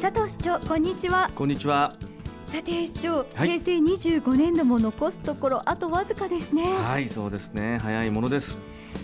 佐藤市長こんにちは。こんにちは。さて市長、はい。平成25年度も残すところあとわずかですね。はいそうですね。早いものです。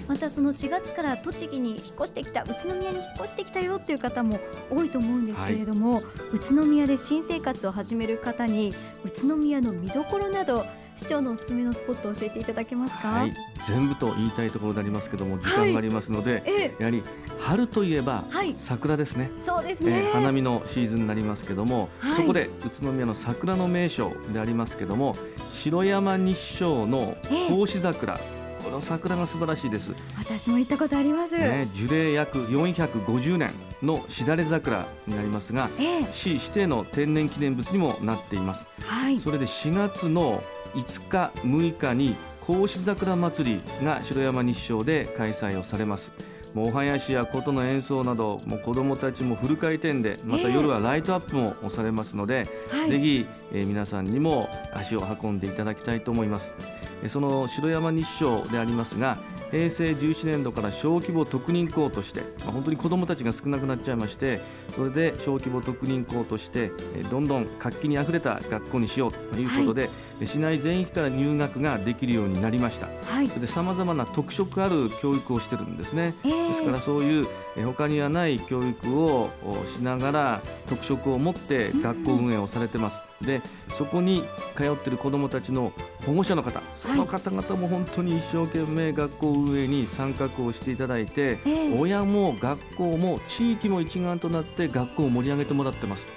またその4月から栃木に引っ越してきた宇都宮に引っ越してきたよっていう方も多いと思うんですけれども、宇都宮で新生活を始める方に宇都宮の見どころなど市長のおすすめのスポットを教えていただけますか、はい。全部と言いたいところでありますけども時間がありますので、ええ。やはり春といえばはい。桜ですね、そうですね、えー花見のシーズンになりますけども、はい。そこで宇都宮の桜の名所でありますけども城山日照の格子桜、この桜が素晴らしいです、私も行ったことあります、ね、樹齢約450年のしだれ桜になりますがええ。市指定の天然記念物にもなっています。はい。それで4月の5日6日に格子桜祭りが城山日照で開催をされます。もうお囃子や琴の演奏などもう子どもたちもフル回転でまたええ。夜はライトアップもされますので、はい。ぜひ、えー皆さんにも足を運んでいただきたいと思います。えーその城山日照でありますが平成17年度から小規模特任校として、まあ、本当に子どもたちが少なくなっちゃいましてそれで小規模特任校としてえーどんどん活気にあふれた学校にしようということで、えー市内全域から入学ができるようになりました。はい。それでさまざまな特色ある教育をしてるんですね。ええですからそういうえー他にはない教育をおしながら特色を持って学校運営をされてます。でそこに通っている子どもたちの保護者の方その方々も本当に一生懸命学校運営に参画をしていただいてええ。親も学校も地域も一丸となって学校を盛り上げてもらってます。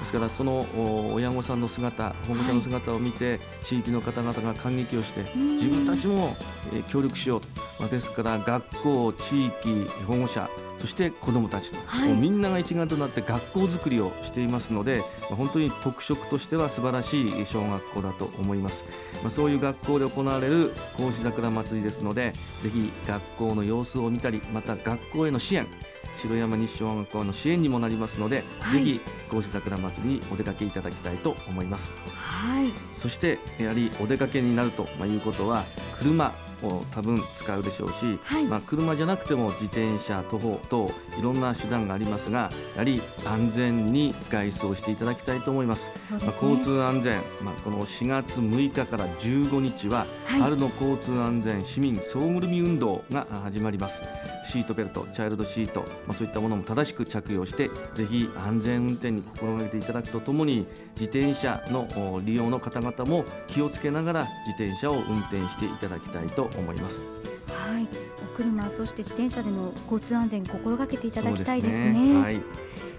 ですからそのお親御さんの姿保護者の姿を見て、地域の方々が感激をしてうん。自分たちもえー協力しようと、まあ、ですから学校地域保護者そして子どもたちと、はい。みんなが一丸となって学校づくりをしていますので、まあ本当に特色としては素晴らしい小学校だと思います、まあ、そういう学校で行われる格子桜祭りですのでぜひ学校の様子を見たりまた学校への支援城山西小学校の支援にもなりますので、はい。ぜひ格子桜祭りにお出かけいただきたいと思います。はい。そしてやはりお出かけになるとまあいうことは車を多分使うでしょうし、はい。まあ、車じゃなくても自転車徒歩等いろんな手段がありますがやはり安全に外出をしていただきたいと思います。ね、まあ、交通安全、まあ、この4月6日から15日は、はい。春の交通安全市民総ぐるみ運動があ始まります。シートベルトチャイルドシート、まあ、そういったものも正しく着用してぜひ安全運転に心がけていただくとともに自転車のお利用の方々も気をつけながら自転車を運転していただきたいと思います。はい、お車そして自転車での交通安全心がけていただきたいですね。すはい。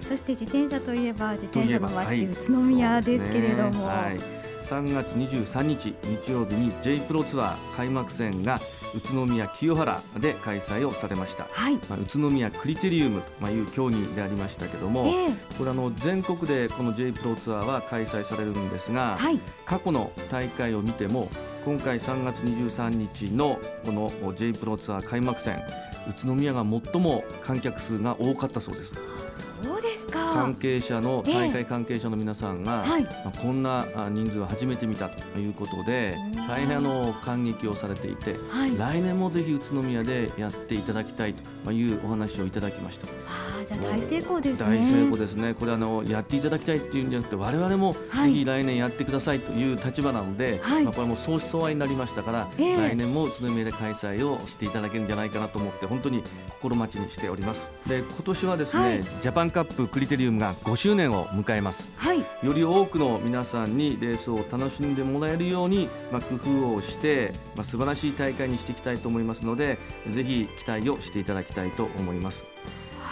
そして自転車といえば自転車の街、とい宇都宮ですけれども、ね。はい。3月23日日曜日に J プロツアー開幕戦が宇都宮清原で開催をされました、はい、まあ、宇都宮クリテリウムという競技でありましたけども、ええ。これあの全国でこの J プロツアーは開催されるんですが、はい、過去の大会を見ても今回3月23日のこの J プロツアー開幕戦宇都宮が最も観客数が多かったそうです。そう関。係者のええ大会関係者の皆さんが、はい、まあこんなあ人数は初めて見たということでうん大変あの感激をされていてはい、来年もぜひ宇都宮でやっていただきたいというお話をいただきました。あーじゃあ大成功ですね。大成功ですね。これあのやっていただきたいっていうんじゃなくて我々もはいぜひ来年やってくださいという立場なので、はいまあこれも相思相愛になりましたから、ええ来年も宇都宮で開催をしていただけるんじゃないかなと思って本当に心待ちにしております。で今年はですね、はいジャパンカップクリテリウムが5周年を迎えます。はい、より多くの皆さんにレースを楽しんでもらえるように、まあ、工夫をして、まあ、素晴らしい大会にしていきたいと思いますのでぜひ期待をしていただきたいと思います。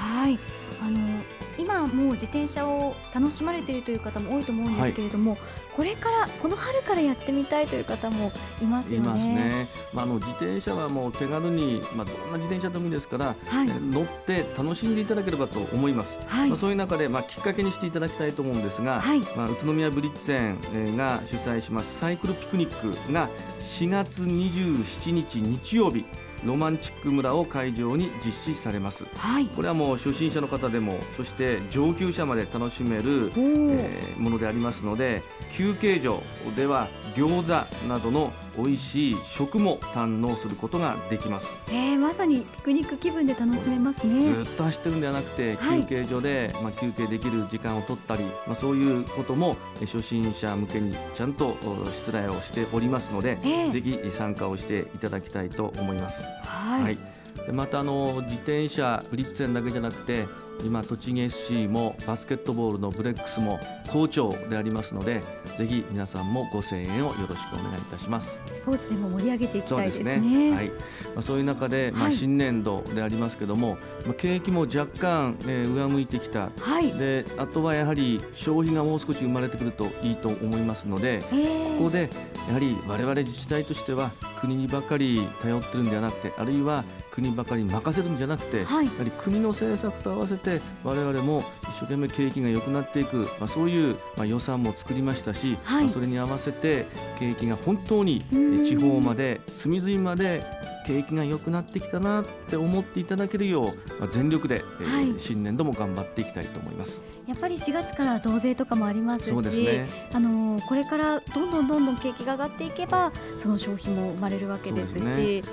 はい、あの今もう自転車を楽しまれているという方も多いと思うんですけれども、これからこの春からやってみたいという方もいますよね。いますね、まあ、あの自転車はもう手軽に、まあ、どんな自転車でもいいですから、はい。え乗って楽しんでいただければと思います、はい。まあ、そういう中で、まあ、きっかけにしていただきたいと思うんですが、はい。まあ、宇都宮ブリッツェンえーが主催しますサイクルピクニックが4月27日日曜日ロマンチック村を会場に実施されます。はい、これはもう初心者の方でもそして上級者まで楽しめる、えーものでありますので休憩所では餃子などの美味しい食も堪能することができます。えー、まさにピクニック気分で楽しめますね。ずっと走ってるんではなくてはい。休憩所で、まあ、休憩できる時間を取ったり、まあ、そういうこともえ初心者向けにちゃんとお失礼をしておりますので、ええ。ぜひ参加をしていただきたいと思います。はい、でまたあの自転車ブリッツェンだけじゃなくて今栃木 SC もバスケットボールのブレックスも好調でありますのでぜひ皆さんもご声援をよろしくお願いいたします。スポーツでも盛り上げていきそうたいですね。はい。まあ、そういう中で、まあ、はい新年度でありますけども、まあ、景気も若干、えー上向いてきた。はい。であとはやはり消費がもう少し生まれてくるといいと思いますのでえー。ここでやはり我々自治体としては国にばかり頼ってるんではなくてあるいは国ばかりに任せるんじゃなくて、はい。やはり国の政策と合わせて我々も一生懸命景気が良くなっていく、まあ、そういう、まあ、予算も作りましたし、はい。まあそれに合わせて景気が本当に地方まで隅々まで景気が良くなってきたなって思っていただけるよう、まあ、全力で、えーはい。新年度も頑張っていきたいと思います。やっぱり4月から増税とかもありますしそうですね。あのーこれからどんどんどんどん景気が上がっていけばその消費も生まれるわけですし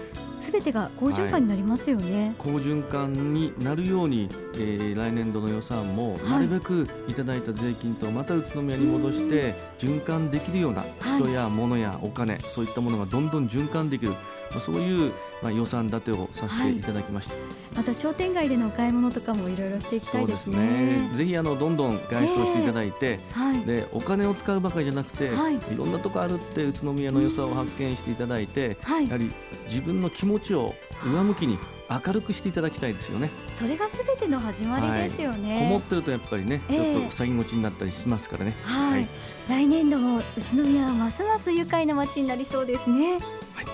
すべてが好循環になりますよね。好循環になるように、えー来年度の予算もいなるべくいただいた税金とまた宇都宮に戻して循環できるようなはい人や物やお金、そういったものがどんどん循環できる、まあ、そういう、まあ、予算立てをさせていただきました、また商店街でのお買い物とかもいろいろしていきたいうですすねね。ぜひあのどんどん外出をしていただいて、はい。でお金を使うばかりじゃなくて、はいい、ろんなとこあるって宇都宮の良さを発見していただいて、はいやは。り自分の気持ちを上向きに明るくしていただきたいですよね。それがすべての始まりですよね。こもってるとやっぱりね、ええちょっと塞ぎ口になったりしますからね。はい、はい来年度も宇都宮はますます愉快な街になりそうですね。はい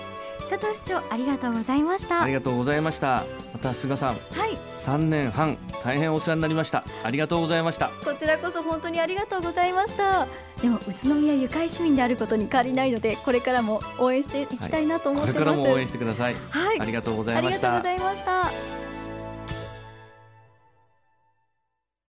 佐藤市長ありがとうございました。はい、ありがとうございました。また菅さん、3年半大変お世話になりました。ありがとうございました。こちらこそ本当にありがとうございました。でも宇都宮愉快市民であることに変わりないので、これからも応援していきたいなと思こってます。れからも応援してください。はいあ、りがとうございましたありがとうござ。いました。